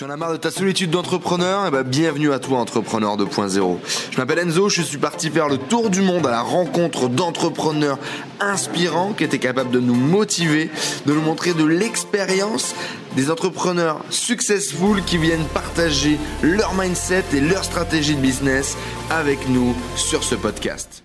Tu en as marre de ta solitude d'entrepreneur? Eh ben, bienvenue à toi, Entrepreneur 2.0. Je m'appelle Enzo, je suis parti faire le tour du monde à la rencontre d'entrepreneurs inspirants qui étaient capables de nous motiver, de nous montrer de l'expérience, des entrepreneurs successful qui viennent partager leur mindset et leur stratégie de business avec nous sur ce podcast.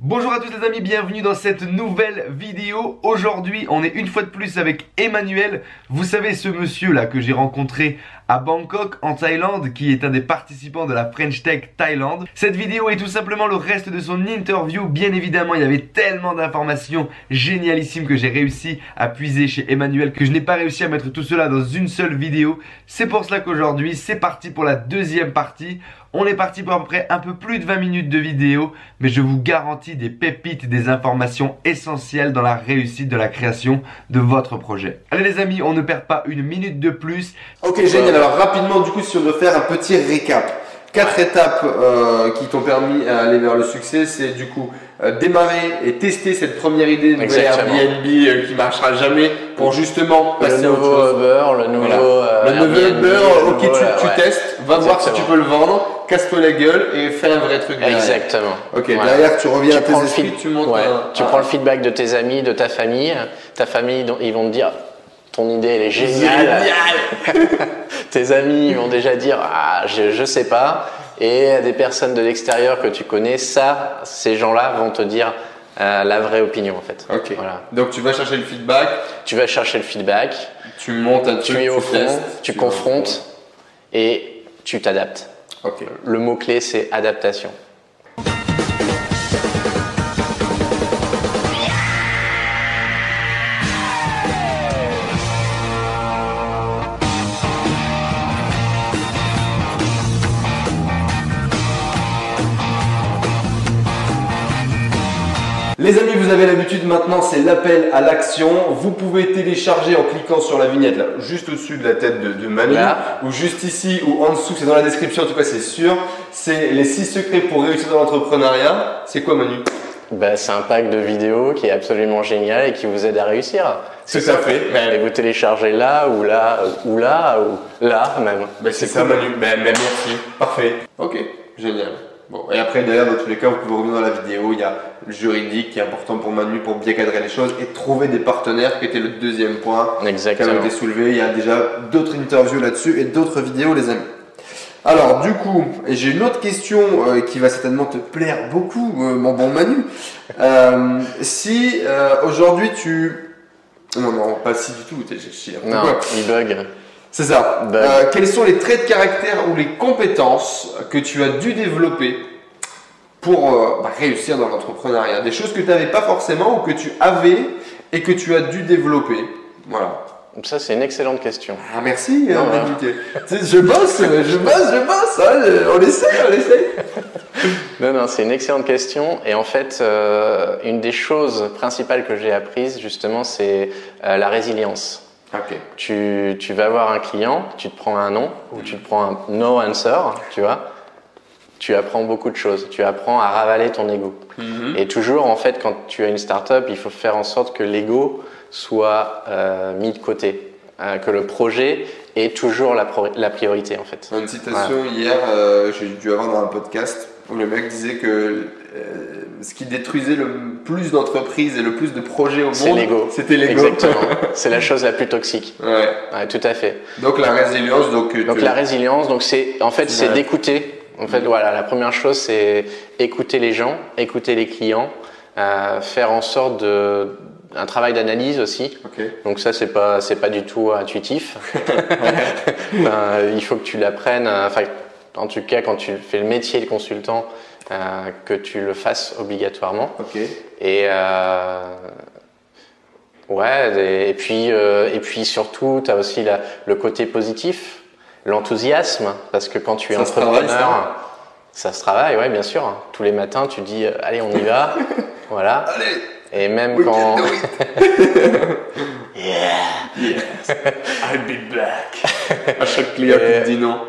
Bonjour à tous les amis, bienvenue dans cette nouvelle vidéo. Aujourd'hui, on est une fois de plus avec Emmanuel. Vous savez ce monsieur là que j'ai rencontré à Bangkok en Thaïlande qui est un des participants de la French Tech Thaïlande. Cette vidéo est tout simplement le reste de son interview. Bien évidemment, il y avait tellement d'informations génialissimes que j'ai réussi à puiser chez Emmanuel que je n'ai pas réussi à mettre tout cela dans une seule vidéo. C'est pour cela qu'aujourd'hui, c'est parti pour la deuxième partie. On est parti pour à peu près un peu plus de 20 minutes de vidéo, mais je vous garantis des pépites, des informations essentielles dans la réussite de la création de votre projet. Allez les amis, on ne perd pas une minute de plus. Ok, génial. Alors rapidement, du coup, si on veut faire un petit récap. Quatre étapes euh, qui t'ont permis d'aller vers le succès, c'est du coup euh, démarrer et tester cette première idée de. Airbnb euh, qui marchera jamais pour justement Le passer autre nouveau. Uber, le nouveau. Voilà. euh, le nouveau Airbnb, Uber, le ok, nouveau, tu, euh, tu ouais. testes, va voir si tu peux le vendre, casse-toi la gueule et fais un vrai truc derrière. Exactement. Ok, Voilà. derrière tu reviens à Tu tes prends, le esprits, tu montes ouais, un- tu prends le feedback de tes amis, de ta famille. Ta famille, ils vont te dire ton idée elle est géniale. tes amis ils vont déjà dire ah je je sais pas. Et des personnes de l'extérieur que tu connais, ça, ces gens-là vont te dire euh, la vraie opinion en fait. Ok. Voilà. Donc tu vas chercher le feedback, Tu vas chercher le feedback, tu montes un tu truc, es au fond, tu confrontes et tu t'adaptes. Le mot-clé, c'est adaptation. Les amis, vous avez l'habitude maintenant, c'est l'appel à l'action. Vous pouvez télécharger en cliquant sur la vignette là, juste au-dessus de la tête de, de Manu, Là. ou juste ici ou en dessous, c'est dans la description, en tout cas c'est sûr. C'est les 6 secrets pour réussir dans l'entrepreneuriat. C'est quoi Manu? Bah, c'est un pack de vidéos qui est absolument génial et qui vous aide à réussir. Tout à fait. Et vous téléchargez là ou là ou là ou là même. Bah, c'est ça Manu, bah, bah, merci, parfait. Ok, génial. Bon, et après d'ailleurs, dans tous les cas, vous pouvez revenir dans la vidéo, il y a le juridique qui est important pour Manu pour bien cadrer les choses et trouver des partenaires qui était le deuxième point. qui avait été soulevé. Il y a déjà d'autres interviews là-dessus et d'autres vidéos, les amis. Alors, du coup, j'ai une autre question euh, qui va certainement te plaire beaucoup, euh, mon bon Manu. Euh, si aujourd'hui tu. Non, non, pas si du tout, t'es- j'ai chié. Non, il bug. C'est ça. Bug. Euh, quels sont les traits de caractère ou les compétences que tu as dû développer pour euh, bah, réussir dans l'entrepreneuriat? Des choses que tu n'avais pas forcément ou que tu avais et que tu as dû développer? Voilà. Ça, c'est une excellente question. Ah merci, Non, hein, ouais. Je bosse, je bosse, je bosse, hein, on essaie, on essaie. Non, non, c'est une excellente question. Et en fait, euh, une des choses principales que j'ai apprises, justement, c'est la résilience. Tu, tu vas voir un client, tu te prends un non ou tu te prends un no answer, tu vois. Tu apprends beaucoup de choses. Tu apprends à ravaler ton ego. Et toujours, en fait, quand tu as une startup, il faut faire en sorte que l'ego soit euh, mis de côté, Euh, que le projet est toujours la, pro- la priorité, en fait. Une citation hier, euh, j'ai dû avoir dans un podcast où le mec disait que euh, ce qui détruisait le plus d'entreprises et le plus de projets au monde, l'ego. c'était l'ego. Exactement. C'est la chose la plus toxique. Ouais. Ouais, tout à fait. Donc la résilience, donc, euh, Donc tu- la résilience, donc c'est en fait c'est d'écouter. En fait voilà, la première chose c'est écouter les gens, écouter les clients, euh, faire en sorte de un travail d'analyse aussi. Donc ça c'est pas c'est pas du tout intuitif. Euh, il faut que tu l'apprennes. Enfin en tout cas quand tu fais le métier de consultant, euh, que tu le fasses obligatoirement. Ok. Et euh, ouais, et, et puis euh, et puis surtout, tu as aussi la- le côté positif, l'enthousiasme, parce que quand tu es Ça se entrepreneur, travaille, ça se travaille, ouais, bien sûr. Tous les matins, tu dis, allez, on y va, voilà. Allez, Et même quand. Yeah. I'll be back. À chaque client qui dit non,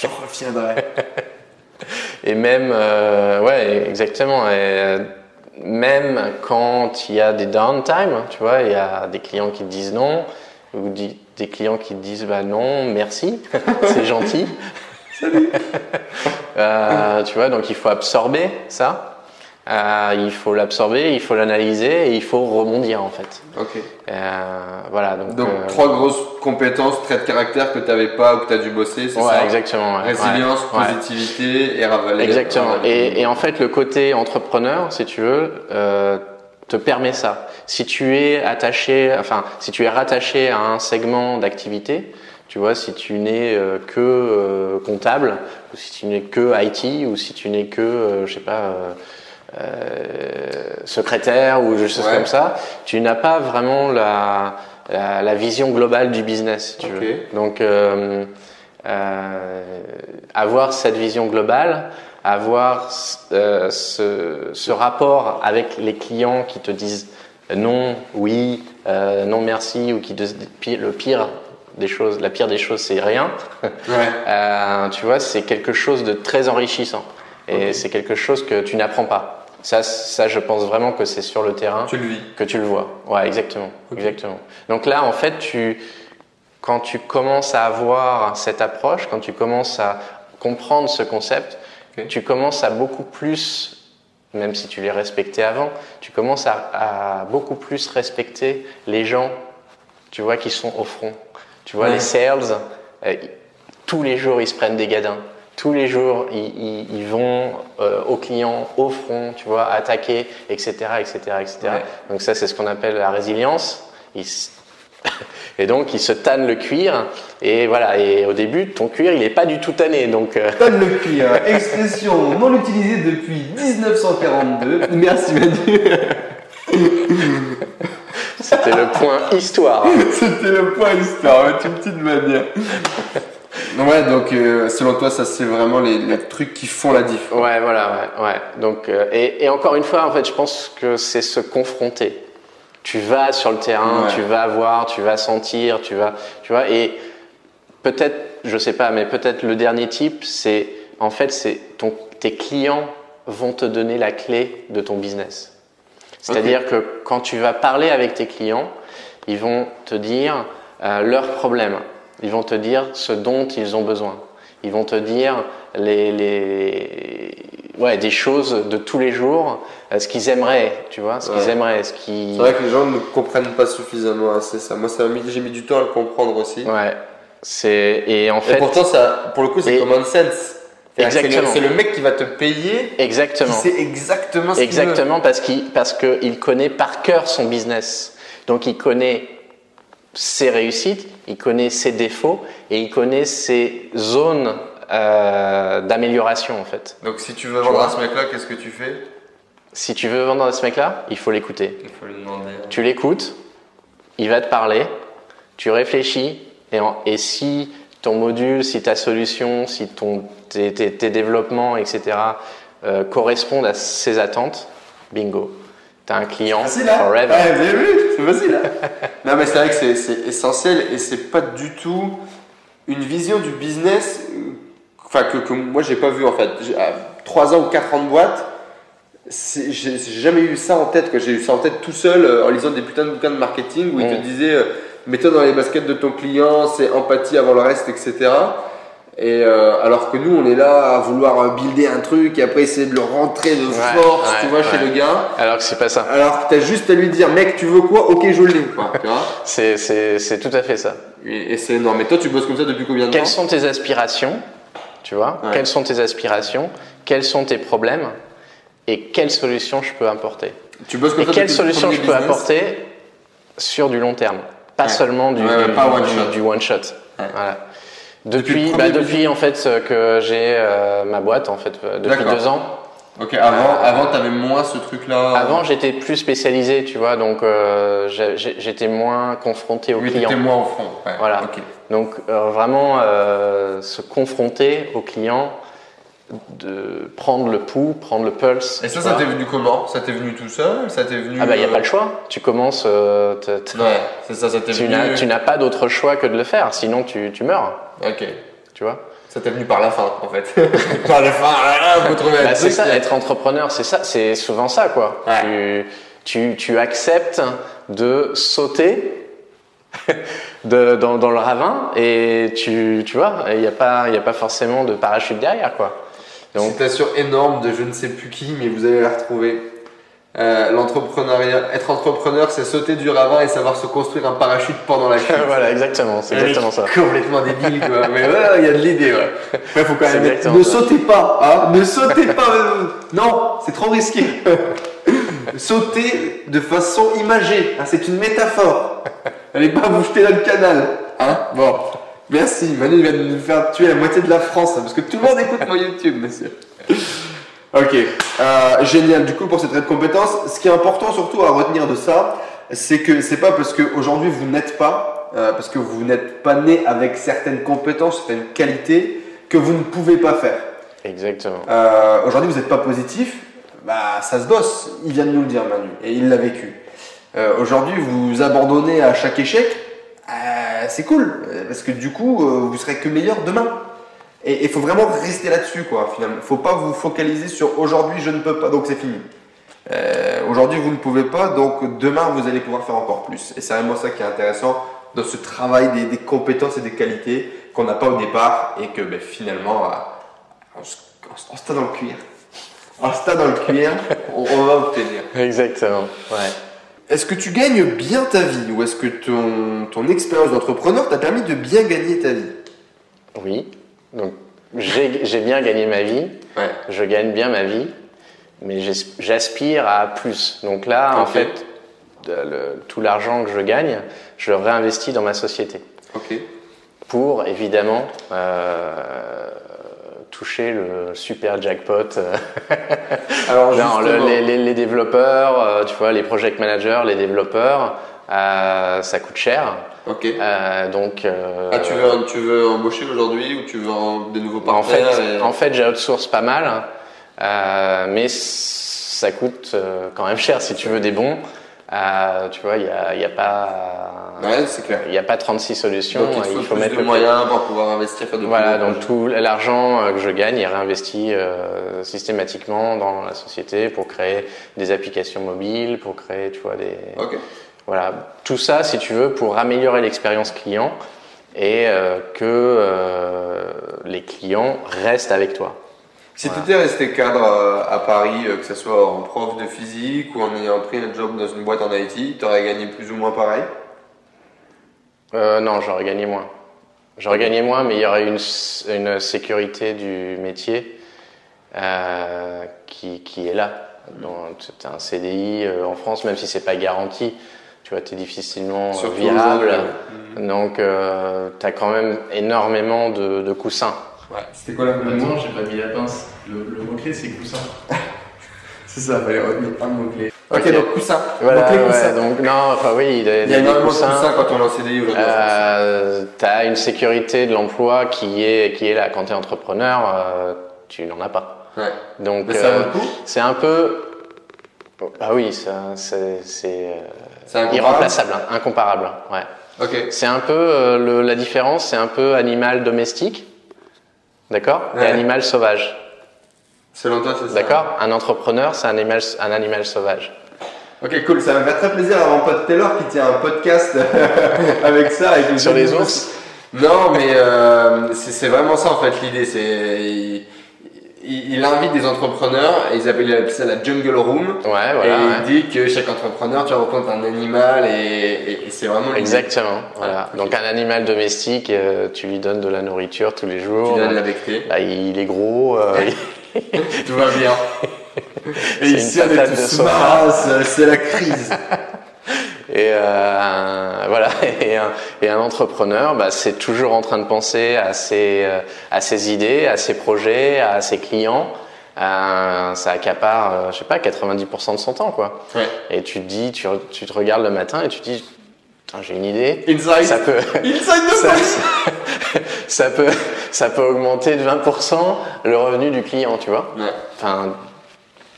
je reviendrai. Et même, euh, ouais, exactement. Et, euh, même quand il y a des downtime, tu vois, il y a des clients qui disent non, ou des clients qui disent bah non, merci, c'est gentil. Salut. Euh, tu vois, donc il faut absorber ça. Euh, il faut l'absorber, il faut l'analyser et il faut rebondir en fait. Ok. Euh, voilà, donc. Donc, euh, trois grosses compétences, traits de caractère que tu n'avais pas ou que tu as dû bosser, c'est ouais, ça exactement. ouais, Résilience, ouais, positivité et ravaler. Exactement. ravaler. Et, et en fait, le côté entrepreneur, si tu veux, euh, te permet ça. Si tu es attaché, enfin, si tu es rattaché à un segment d'activité, tu vois, si tu n'es euh, que euh, comptable, ou si tu n'es que IT, ou si tu n'es que, euh, je sais pas, secrétaire ou des choses Ouais. comme ça, tu n'as pas vraiment la, la, la vision globale du business, si tu veux. Donc, euh, euh, avoir cette vision globale, avoir euh, ce, ce rapport avec les clients qui te disent non, oui, euh, non merci, ou qui te disent le pire des choses, la pire des choses, c'est rien. Ouais. Euh, tu vois, c'est quelque chose de très enrichissant. Et c'est quelque chose que tu n'apprends pas. Ça, ça, je pense vraiment que c'est sur le terrain Tu le vis. que tu le vois. Ouais, exactement, exactement. Donc là, en fait, tu, quand tu commences à avoir cette approche, quand tu commences à comprendre ce concept, tu commences à beaucoup plus, même si tu les respectais avant, tu commences à, à beaucoup plus respecter les gens, tu vois, qui sont au front. Tu vois, Ouais. les sales, euh, tous les jours, ils se prennent des gadins. Tous les jours, ils, ils- ils vont euh, aux clients, au front, tu vois, attaquer, etc., etc., etc. Ouais. Donc ça, c'est ce qu'on appelle la résilience. Ils Et donc, ils se tannent le cuir. Et voilà. Et au début, ton cuir, il n'est pas du tout tanné. Donc, euh, le cuir, expression non utilisée depuis 1942. Merci Manu. c'était le point histoire. C'était le point histoire, une petite manière. Ouais, donc euh, selon toi, ça c'est vraiment les, les trucs qui font la diff. Ouais, voilà, ouais, ouais. Donc, euh, et, et encore une fois, en fait, je pense que c'est se confronter. Tu vas sur le terrain, Ouais. tu vas voir, tu vas sentir, tu vas, tu vois, et peut-être, je sais pas, mais peut-être le dernier type, c'est, en fait, c'est ton, tes clients vont te donner la clé de ton business. C'est-à-dire que quand tu vas parler avec tes clients, ils vont te dire euh, leurs problèmes, ils vont te dire ce dont ils ont besoin, ils vont te dire les, les ouais, des choses de tous les jours, euh, ce qu'ils aimeraient, tu vois, ce qu'ils aimeraient, ce qui C'est vrai que les gens ne comprennent pas suffisamment assez ça. Moi, ça m'a mis- j'ai mis du temps à le comprendre aussi. ouais, c'est et en Et fait pourtant, ça, pour le coup, c'est Et- common sense. C'est Exactement. C'est le, mec qui va te payer, exactement. sait exactement ce. Exactement, parce qu'il parce que il connaît par cœur son business. Donc il connaît ses réussites, il connaît ses défauts et il connaît ses zones euh, d'amélioration en fait. Donc si tu veux vendre à ce mec-là, qu'est-ce que tu fais? Si tu veux vendre à ce mec-là, il faut l'écouter. Il faut lui demander. Tu l'écoutes, il va te parler, tu réfléchis et, en- et si ton module, si ta solution, si ton, tes, tes- tes développements, etc. euh, correspondent à ses attentes, bingo. Tu as un client Facile, hein forever. Ouais, vous avez vu C'est facile, hein Non, mais c'est vrai que c'est- essentiel et c'est pas du tout une vision du business enfin, que, que moi j'ai pas vu en fait. À 3 ans ou 4 ans de boîte, j'ai jamais eu ça en tête. J'ai eu ça en tête tout seul euh, en lisant des putains de bouquins de marketing où ils te Mm. disaient euh, mets-toi dans les baskets de ton client, c'est empathie avant le reste, etc. Et euh, alors que nous, on est là à vouloir euh, builder un truc et après essayer de le rentrer de Ouais, force, ouais, tu vois, chez le gars. Alors que c'est pas ça. Alors que t'as juste à lui dire, mec, tu veux quoi? Ok, je l'ai. C'est, c'est, c'est tout à fait ça. Et, et c'est énorme. Mais toi, tu bosses comme ça depuis combien de Quelles temps? sont tes aspirations? Tu vois? Quelles sont tes aspirations? Quels sont tes problèmes? Et quelles solutions je peux apporter? Tu bosses comme Et ça quelles solutions je peux business? apporter sur du long terme? Pas seulement du, pas one du- du one shot. Voilà. Depuis bah, depuis en fait euh, que j'ai euh, ma boîte en fait euh, depuis deux ans. Ok, avant, avant t'avais moins ce truc-là. Avant j'étais plus spécialisé, tu vois, donc euh, j'étais moins confronté aux oui, clients. t'étais moins au front. Ouais. Voilà. Donc euh, vraiment euh, se confronter aux clients, de prendre le pouls, prendre le pulse. Et ça, ça t'est venu comment? Ça t'est venu tout seul Ça t'est venu. Ah bah il n'y a euh, pas le choix. Tu commences, euh, Ouais, c'est ça, ça t'est tu venu. n'as tu n'as pas d'autre choix que de le faire, sinon tu, tu meurs, Ok. tu vois? Ça t'est venu par la fin, en fait. par la fin, ah, faut trouver un Bah, c'est ça, être entrepreneur, c'est ça, c'est souvent ça quoi. Ouais. Tu, tu, tu acceptes de sauter de, dans, dans le ravin et tu, tu vois, il n'y a, pas- il y a pas forcément de parachute derrière, quoi. Donc- Citation énorme de je ne sais plus qui, mais vous allez la retrouver. Euh, L'entrepreneuriat, être entrepreneur, c'est sauter du ravin et savoir se construire un parachute pendant la chute. voilà, exactement, c'est exactement ça. Complètement débile, quoi. Mais voilà, il y a de l'idée, ouais. Ouais, faut quand même. Ne ça. sautez pas, hein. Ne sautez pas. euh, Non, c'est trop risqué. Sautez de façon imagée. hein, c'est une métaphore. Allez pas vous jeter dans le canal. Hein bon. Merci. Manu vient de nous faire tuer la moitié de la France, hein, parce que tout le monde écoute mon YouTube, monsieur. Ok, euh, génial. Du coup, pour cette de compétences, ce qui est important surtout à retenir de ça, c'est que c'est pas parce qu'aujourd'hui vous n'êtes pas, euh, parce que vous n'êtes pas né avec certaines compétences, certaines qualités, que vous ne pouvez pas faire. Exactement. Euh, aujourd'hui, vous n'êtes pas positif, bah ça se bosse. Il vient de nous le dire, Manu, et il l'a vécu. Aujourd'hui, vous abandonnez à chaque échec, c'est cool, parce que du coup, vous serez que meilleur demain. Et il faut vraiment rester là-dessus, quoi, finalement. Il faut pas vous focaliser sur aujourd'hui, je ne peux pas, donc c'est fini. Euh, aujourd'hui, vous ne pouvez pas, donc demain, vous allez pouvoir faire encore plus. Et c'est vraiment ça qui est intéressant dans ce travail des, des compétences et des qualités qu'on n'a pas au départ et que ben, finalement, euh, on se, on se- dans le cuir. On se dans le cuir, on, on va obtenir. Exactement. Ouais. Est-ce que tu gagnes bien ta vie ou est-ce que ton, ton expérience d'entrepreneur t'a permis de bien gagner ta vie? Oui. Donc, j'ai bien gagné ma vie. Ouais. Je gagne bien ma vie. Mais j'as- j'aspire à plus. Donc là, en fait, le- tout l'argent que je gagne, je le réinvestis dans ma société. Ok. Pour, évidemment, euh, toucher le super jackpot. euh, Alors, Non, le- justement- les, développeurs, euh, tu vois, les project managers, les développeurs, euh, ça coûte cher. Ok. Euh, donc, euh, Ah, tu veux, tu veux embaucher aujourd'hui ou tu veux des nouveaux en fait, partenaires et- en fait, j'ai outsource pas mal, euh, mais ça coûte quand même cher si tu veux des bons. tu vois, il n'y a, il y a pas, Ouais, c'est clair. il y a pas 36 solutions. Donc, il il faut, faut plus mettre de le moyens pour pouvoir investir, faire de Voilà, donc tout l'argent que je gagne est réinvesti systématiquement dans la société pour créer des applications mobiles, pour créer, tu vois, des Ok. Voilà, tout ça, si tu veux, pour améliorer l'expérience client et euh, que euh, les clients restent avec toi. Si Voilà. tu étais resté cadre euh, à Paris, que ce soit en prof de physique ou en ayant pris un job dans une boîte en IT, tu aurais gagné plus ou moins pareil? Euh, non, j'aurais gagné moins. J'aurais gagné moins, mais il y aurait une, une sécurité du métier qui, qui est là. Tu as un CDI en France, même si c'est pas garanti, tu vois, tu es difficilement euh, Surtout virable. aujourd'hui, Donc, tu as quand même énormément de, de coussins. Ouais. C'était quoi la Attends, j'ai pas mis la pince. Le, le mot-clé, c'est coussin. C'est ça, fallait retenir un mot-clé. Ok, donc coussin. Voilà, donc ouais, donc non, enfin oui, il y a, Il y a des énormément de coussins. quand on est en CDI aujourd'hui. Euh, tu as une sécurité de l'emploi qui est, qui est là. Quand tu es entrepreneur, euh, tu n'en as pas. Ouais. Donc, euh, c'est un peu. Ah oui, c'est c'est, euh, irremplaçable, hein, incomparable. Ouais. Ok. C'est un peu euh, le- la différence, c'est un peu animal domestique, d'accord, Ouais. et animal sauvage, Selon toi, c'est ça d'accord? Un entrepreneur, c'est un animal, un animal sauvage. Ok, cool. Ça va me faire très plaisir à mon pote Taylor qui tient un podcast avec ça. Avec Sur les ours. Non, mais euh, c'est c'est vraiment ça en fait l'idée. C'est il, il- il invite des entrepreneurs et ils appellent il appelle ça la jungle room. Ouais, voilà. et ouais. il dit que chaque entrepreneur, tu rencontres un animal et, et- et c'est vraiment. Exactement. Voilà. Donc un animal domestique, euh, tu lui donnes de la nourriture tous les Tu jours. viens de donc, la bah, il est gros. euh, Tout va bien. Et est patate de soja. marasses, c'est la crise. Et euh, voilà. Et un, et un entrepreneur, bah, c'est toujours en train de penser à ses, euh, à ses idées, à ses projets, à ses clients. Euh, ça accapare, euh, je sais pas, 90% de son temps, quoi. Ouais. Et tu te dis, tu, tu te regardes le matin et tu te dis, j'ai une idée. Inside. Ça peut, Inside de ça, Paris. ça peut, ça peut augmenter de 20% le revenu du client, tu vois. Ouais. Enfin,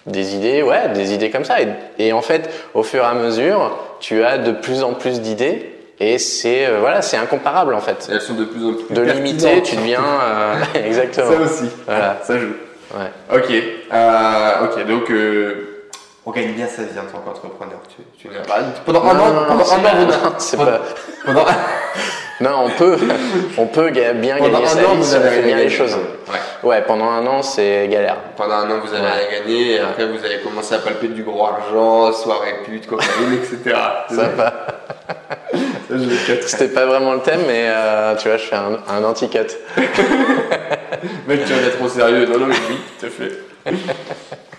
des idées, ouais, des idées comme ça. Et, et en fait, au fur et à mesure, tu as de plus en plus d'idées. Et c'est euh, voilà, c'est incomparable en fait. Elles sont de plus en plus De limiter, tu deviens euh, exactement. Ça aussi. Voilà. Ça joue. Ouais. Ok. Euh, ok. Donc, euh, On gagne bien sa vie en tant qu'entrepreneur. Tu, tu... Bah, pendant un Non, an, non, pendant un an, non, c'est pendant- pas- pendant un- Non, on peut, on peut ga- bien pendant gagner un sa an, vie vous si on avez fait bien les choses. Ouais. Ouais, pendant un an, c'est galère. Pendant un an, vous avez Ouais. rien gagné, et après, vous avez commencé à palper du gros argent, soirée pute, cocaïne, etc. Ça va. Ça, je le catch. C'était pas vraiment le thème, mais euh, tu vois, je fais un, un anti-cut. Mec, tu vas être trop sérieux. Non, non, mais oui, tout à fait.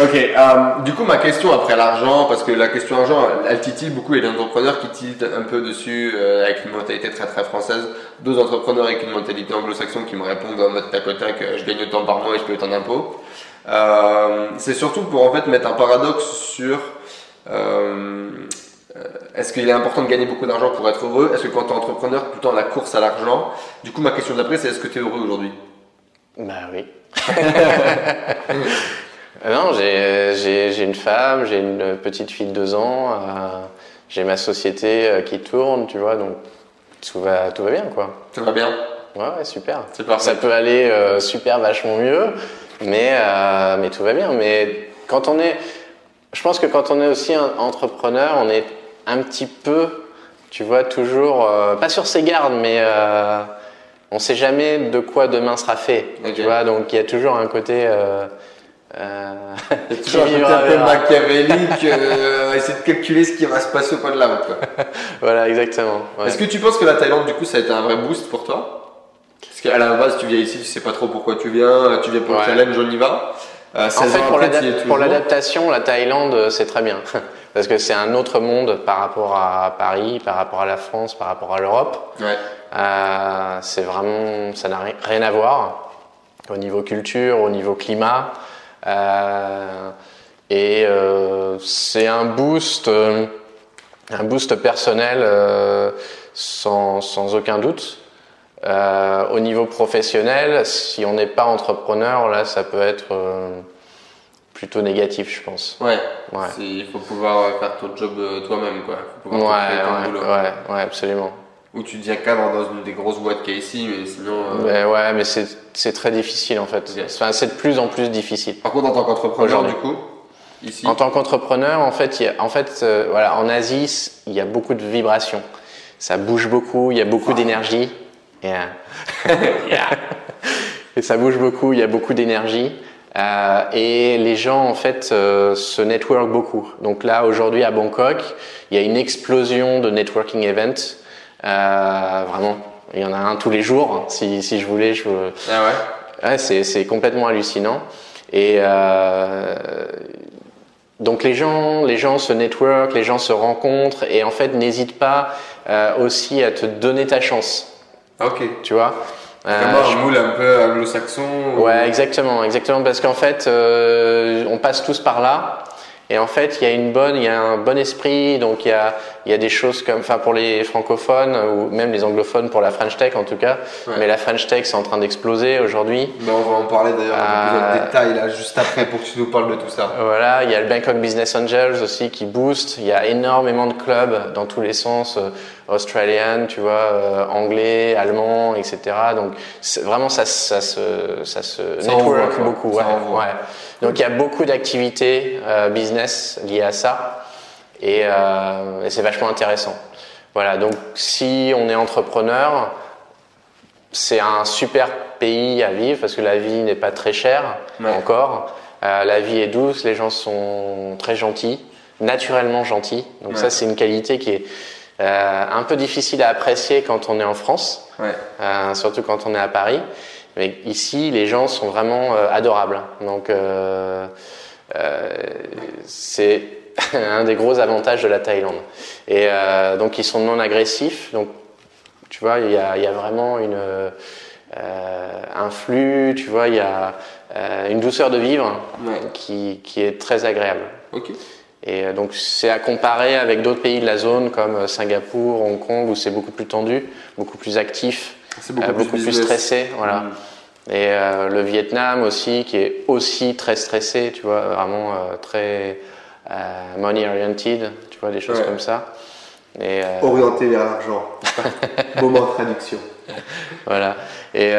Ok, euh, du coup, ma question après l'argent, parce que la question argent, elle titille beaucoup, et les entrepreneurs qui tiltent un peu dessus euh, avec une mentalité très très française, d'autres entrepreneurs avec une mentalité anglo-saxonne qui me répondent en mode tac au tac, euh, je gagne autant par mois et je paye autant d'impôts. Euh, c'est surtout pour en fait mettre un paradoxe sur est-ce qu'il est important de gagner beaucoup d'argent pour être heureux? Est-ce que quand tu es entrepreneur, tout le temps la course à l'argent? Du coup, ma question d'après, c'est est-ce que tu es heureux aujourd'hui? Bah oui. Euh, non, j'ai- une femme, j'ai une petite fille de deux ans, euh, j'ai ma société euh, qui tourne, tu vois, donc tout va, tout va bien, quoi. Ça va bien Ouais, ouais, super. Ça peut aller euh, super vachement mieux, mais, euh, mais tout va bien. Mais quand on est, je pense que quand on est aussi un entrepreneur, on est un petit peu, tu vois, toujours, euh, pas sur ses gardes, mais on sait jamais de quoi demain sera fait. Tu vois, donc il y a toujours un côté. Euh, euh, toujours un peu machiavélique, euh, essayer de calculer ce qui va se passer au coin de la route. quoi. Voilà, exactement. ouais. Est-ce que tu penses que la Thaïlande, du coup, ça a été un vrai boost pour toi? Parce qu'à la base, tu viens ici, tu sais pas trop pourquoi tu viens, tu viens pour Ouais. le challenge, on y va. Euh, En 16 fait, pour l'adaptation, la Thaïlande, euh, c'est très bien. Parce que c'est un autre monde par rapport à Paris, par rapport à la France, par rapport à l'Europe. Ouais. Euh, c'est vraiment, ça n'a ri- rien à voir au niveau culture, au niveau climat. Euh, et euh, c'est un boost, euh, un boost personnel sans, sans aucun doute. Euh, au niveau professionnel, si on n'est pas entrepreneur, là, ça peut être euh, plutôt négatif, je pense. Ouais. Il faut pouvoir faire ton job toi-même, quoi. faut Ouais, pouvoir ouais, ouais, absolument. Ou tu deviens cadre dans une des grosses boîtes qu'il y a ici, mais sinon. euh, Mais ouais, mais c'est c'est très difficile en fait. Enfin, c'est de plus en plus difficile. Par contre, en tant qu'entrepreneur, du coup, ici? En tant qu'entrepreneur, en fait, a, en fait, euh, voilà, en Asie, il y a beaucoup de vibrations. Ça bouge beaucoup, il y a beaucoup d'énergie. Yeah. Yeah. Et ça bouge beaucoup, il y a beaucoup d'énergie. Euh, et les gens, en fait, euh, se network beaucoup. Donc là, aujourd'hui, à Bangkok, il y a une explosion de networking events. Euh, vraiment, il y en a un tous les jours. Si, si je voulais, je, Ah ouais? Ouais, c'est, c'est complètement hallucinant. Et euh, donc les gens, les gens se network, les gens se rencontrent et en fait n'hésite pas euh, aussi à te donner ta chance. Ok. Tu vois? Euh, je- un moule un peu anglo-saxon. ou- Ouais, exactement, exactement, parce qu'en fait, on passe tous par là, et en fait, il y a une bonne, il y a un bon esprit, donc il y a, il y a des choses comme, enfin, pour les francophones ou même les anglophones pour la French Tech en tout cas, Ouais. mais la French Tech c'est en train d'exploser aujourd'hui. Mais on va en parler d'ailleurs Euh, en détail là, juste après pour que tu nous parles de tout ça. Voilà, il y a le Bangkok Business Angels aussi qui booste. Il y a énormément de clubs dans tous les sens, australiens, tu vois, euh, anglais, allemand, etc. Donc vraiment ça, ça se, ça se Ça network envoie, beaucoup. Ouais. Donc il y a beaucoup d'activités euh, business liées à ça et, euh, et c'est vachement intéressant. Voilà, donc si on est entrepreneur, c'est un super pays à vivre parce que la vie n'est pas très chère Ouais. encore. Euh, la vie est douce, les gens sont très gentils, naturellement gentils. Donc Ouais. ça, c'est une qualité qui est euh, un peu difficile à apprécier quand on est en France, Ouais. euh, surtout quand on est à Paris. Mais ici, les gens sont vraiment euh, adorables. Donc c'est un des gros avantages de la Thaïlande. Et donc ils sont non agressifs. Donc tu vois, il y a, il y a vraiment une, un flux, tu vois, il y a une douceur de vivre Ouais. qui, qui est très agréable. Et euh, donc c'est à comparer avec d'autres pays de la zone comme euh, Singapour, Hong Kong où c'est beaucoup plus tendu, beaucoup plus actif, euh, beaucoup, plus, stressé, voilà. Mm. Et euh, le Vietnam aussi qui est aussi très stressé, tu vois, vraiment euh, très euh, money oriented, tu vois, des choses Ouais. comme ça. Et Orienté vers l'argent. Moment de traduction. voilà. Et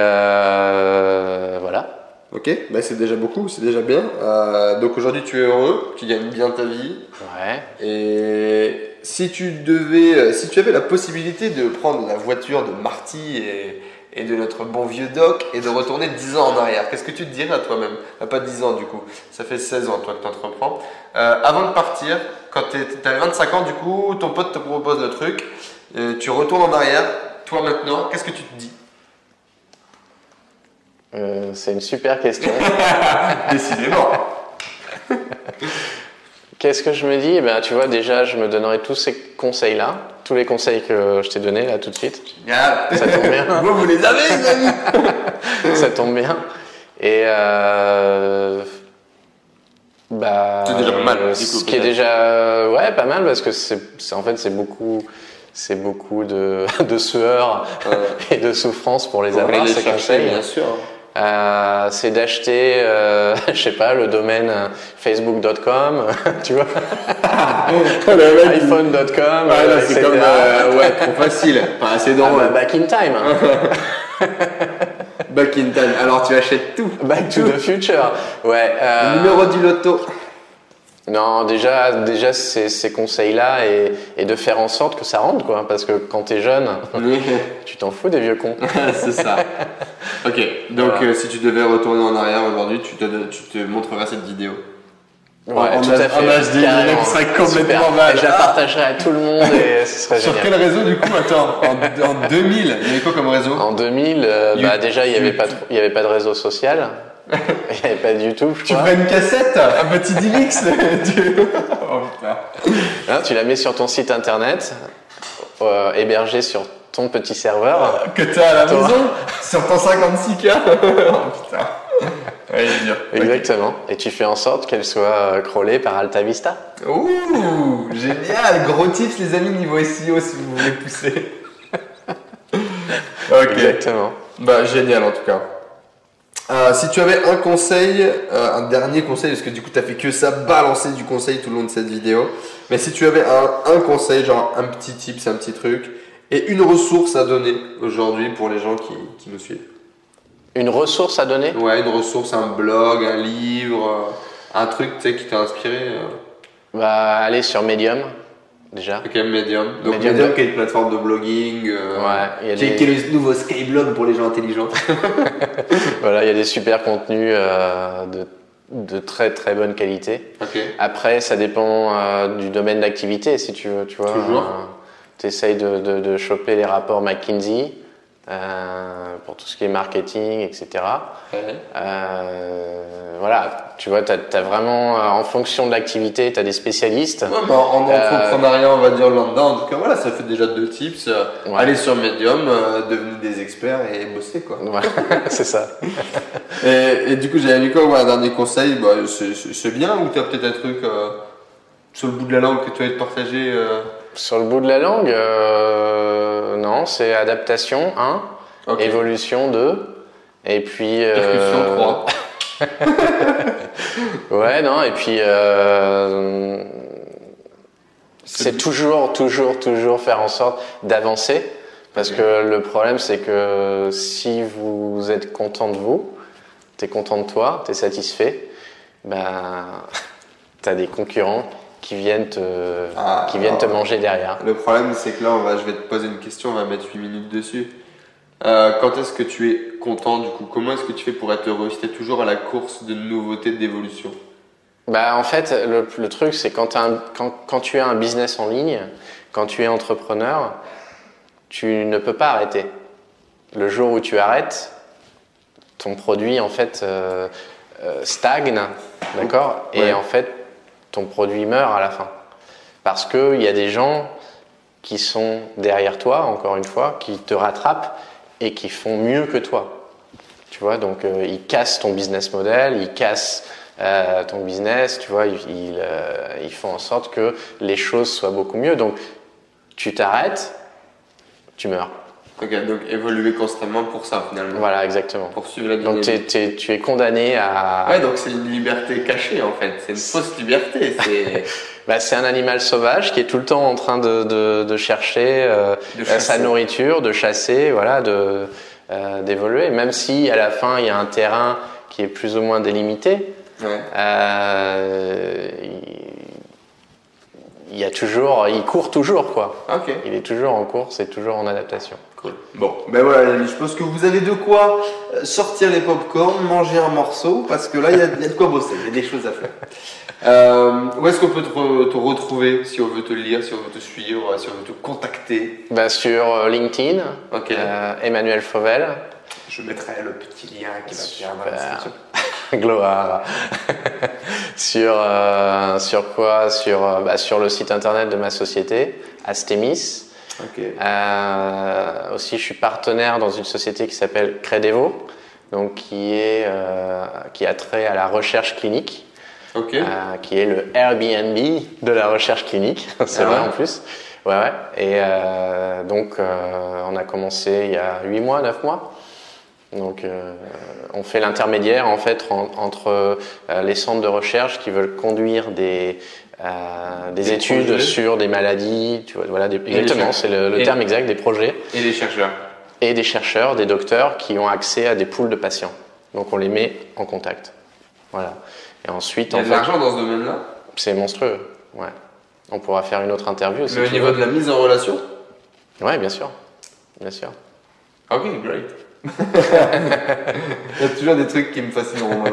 voilà. Ok, bah c'est déjà beaucoup, c'est déjà bien. Euh, donc aujourd'hui tu es heureux, tu gagnes bien ta vie. Ouais. Et si tu devais, euh, si tu avais la possibilité de prendre la voiture de Marty et, et de notre bon vieux Doc et de retourner 10 ans en arrière, qu'est-ce que tu te dirais à toi-même? Ah, Pas 10 ans du coup, ça fait 16 ans toi que tu entreprends. Euh, avant de partir, quand tu avais 25 ans du coup, ton pote te propose le truc, tu retournes en arrière, toi maintenant, qu'est-ce que tu te dis? Euh, c'est une super question. Décidément. Qu'est-ce que je me dis? Eh ben, Tu vois, déjà, je me donnerai tous ces conseils-là, tous les conseils que je t'ai donnés là tout de suite. Génial. Ça tombe bien. Vous, vous les avez les amis Ça tombe bien. Et euh, bah, C'est déjà pas mal, euh, coup, ce qui est déjà ouais pas mal parce que c'est en fait c'est beaucoup c'est beaucoup de, de sueur et de souffrance pour les Pour avoir ces conseils. bien sûr. Euh, c'est d'acheter, euh, je sais pas, le domaine euh, facebook.com, tu vois, iphone.com, Ouais, euh, c'est comme ouais, trop facile, pas assez Ah drôle. bah, back in time, hein. Back in time. Alors tu achètes tout. back to the future. Ouais. Numéro du loto. Non, déjà, déjà ces, ces conseils-là et, et de faire en sorte que ça rentre, quoi. Parce que quand t'es jeune, tu t'en fous des vieux cons. c'est ça. Ok, donc Voilà. euh, si tu devais retourner en arrière aujourd'hui, tu te, tu te montreras cette vidéo. Ouais, en tout à fait. serait complètement mal. Je la partagerai à tout le monde et ce serait Sur génial. quel réseau du coup Attends, en, en 2000, il y avait quoi comme réseau? En 2000, euh, bah, déjà, il n'y avait, pas trop- il y avait pas de réseau social. Il n'y avait pas de YouTube, je Tu crois. ferais une cassette Un petit DivX tu... Oh. Hein, tu la mets sur ton site internet, euh, hébergé sur ton petit serveur. Que t'as à la Toi. maison Sur ton 56K Oh putain. Ouais, dur. Exactement. Et tu fais en sorte qu'elle soit euh, crawlée par Alta Vista. Ouh, génial Gros tips les amis niveau SEO si vous voulez pousser. ok. Exactement. Bah génial en tout cas. Euh, si tu avais un conseil, euh, un dernier conseil, parce que du coup tu as fait que ça, balancer du conseil tout le long de cette vidéo. Mais si tu avais un, un conseil, genre un petit tip, c'est un petit truc, et une ressource à donner aujourd'hui pour les gens qui, qui nous suivent. Une ressource à donner? Ouais, une ressource, un blog, un livre, euh, un truc qui t'a inspiré. euh, bah, Aller sur Medium, déjà. Ok, Medium. Donc Medium. Medium, qui est une plateforme de blogging. euh, Ouais, il y a qui, des- qui est le nouveau Skyblog pour les gens intelligents. Voilà, il y a des super contenus euh, de, de très très bonne qualité. Après, ça dépend euh, du domaine d'activité, si tu veux, tu vois. Toujours. tu essayes de, de, de choper les rapports McKinsey euh, pour tout ce qui est marketing, etc. Ouais. Euh, voilà, tu vois, tu as, vraiment, euh, en fonction de l'activité, tu as des spécialistes. Ouais, bah, en entrepreneuriat, on va dire lambda. En tout cas, voilà, ça fait déjà deux tips. Ouais. Allez sur Medium, euh, devenez des experts et bossez quoi. Voilà, c'est ça. Et, et du coup, j'avais mis quoi ouais, Un dernier conseil, bah, c'est- bien ou t'as peut-être un truc sur le bout de la langue que tu as partager euh... Sur le bout de la langue, non, c'est adaptation 1, Ok. évolution 2, et puis... euh, Percussion 3. Ouais, non, et puis euh, c'est toujours, toujours, toujours faire en sorte d'avancer. Parce que le problème, c'est que si vous êtes content de vous, tu es content de toi, tu es satisfait, ben, tu as des concurrents qui viennent te, Ah, qui viennent te manger derrière. Le problème, c'est que là, on va, je vais te poser une question, on va mettre 8 minutes dessus. Euh, quand est-ce que tu es content du coup? Comment est-ce que tu fais pour être heureux? Si tu es toujours à la course de nouveautés, d'évolution? Bah, en fait, le, le truc, c'est quand, tu as un business en ligne, quand tu es entrepreneur, tu ne peux pas arrêter. Le jour où tu arrêtes, ton produit, en fait, euh, euh, stagne, d'accord? Et en fait, ton produit meurt à la fin. Parce qu'il y a des gens qui sont derrière toi, encore une fois, qui te rattrapent et qui font mieux que toi. Tu vois, donc euh, ils cassent ton business model, ils cassent euh, ton business, tu vois, euh, ils font en sorte que les choses soient beaucoup mieux. Donc tu t'arrêtes, tu meurs. Ok, donc évoluer constamment pour ça finalement. Voilà, exactement. Pour suivre la Donc tu es condamné à... Ouais, donc c'est une liberté cachée en fait. C'est une fausse liberté. C'est Bah, c'est un animal sauvage qui est tout le temps en train de, de, de chercher euh, De euh, sa nourriture, de chasser, voilà, de euh, d'évoluer. Même si à la fin il y a un terrain qui qui est plus ou moins délimité, Ouais. euh, il, il y a toujours, il court toujours quoi. Ok. Il est toujours en course et toujours en adaptation. Cool. Bon, ben voilà, les amis, je pense que vous avez de quoi euh, sortir les popcorn, manger un morceau, parce que là, il y, a il y a de quoi bosser, il y a des choses à faire. Euh, où est-ce qu'on peut te, re- te retrouver si on veut te lire, si on veut te suivre, si on veut te contacter? Bah, sur euh, LinkedIn, euh, Emmanuel Fauvel, Je mettrai le petit lien qui va faire dans la description. gloire. sur, euh, sur quoi? Sur, euh, bah, sur le site internet de ma société, Astemis. Ok. Euh, aussi, je suis partenaire dans une société qui s'appelle Credevo, donc qui, est, euh, qui a trait à la recherche clinique, Ok. euh, qui est le Airbnb de la recherche clinique. C'est Ah vrai ouais en plus. Ouais, ouais. Et euh, donc, euh, on a commencé il y a 8 mois, 9 mois. Donc, euh, on fait l'intermédiaire en fait en- entre euh, les centres de recherche qui veulent conduire des, euh, des, Des études projets. sur des maladies, tu vois, voilà, des- exactement, c'est le, le et- terme exact des projets, Et les chercheurs et des chercheurs, des docteurs qui ont accès à des poules de patients. Donc, on les met en contact. Voilà. Et ensuite, Il y a en de l'argent dans ce domaine-là? c'est monstrueux. Ouais. On pourra faire une autre interview si tu niveau veux. de la mise en relation? Ouais, bien sûr. Bien sûr. Ok, great. Il y a toujours des trucs qui me fascineront.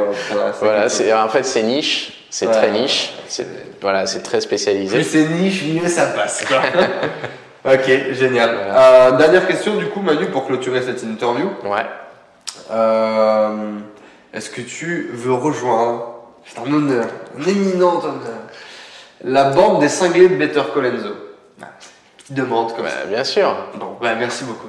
Voilà, c'est en fait, c'est niche. C'est Ouais. très niche. C'est, voilà, c'est très spécialisé. Plus c'est niche, mieux ça passe. Quoi. ok, génial. Voilà. Euh, dernière question du coup, Manu, pour clôturer cette interview. Ouais. Euh, Est-ce que tu veux rejoindre, c'est un honneur, un éminent honneur, la bande des cinglés de Better Colenso Petite demande comme Bah, ça. bien sûr. Bon, bah, merci beaucoup.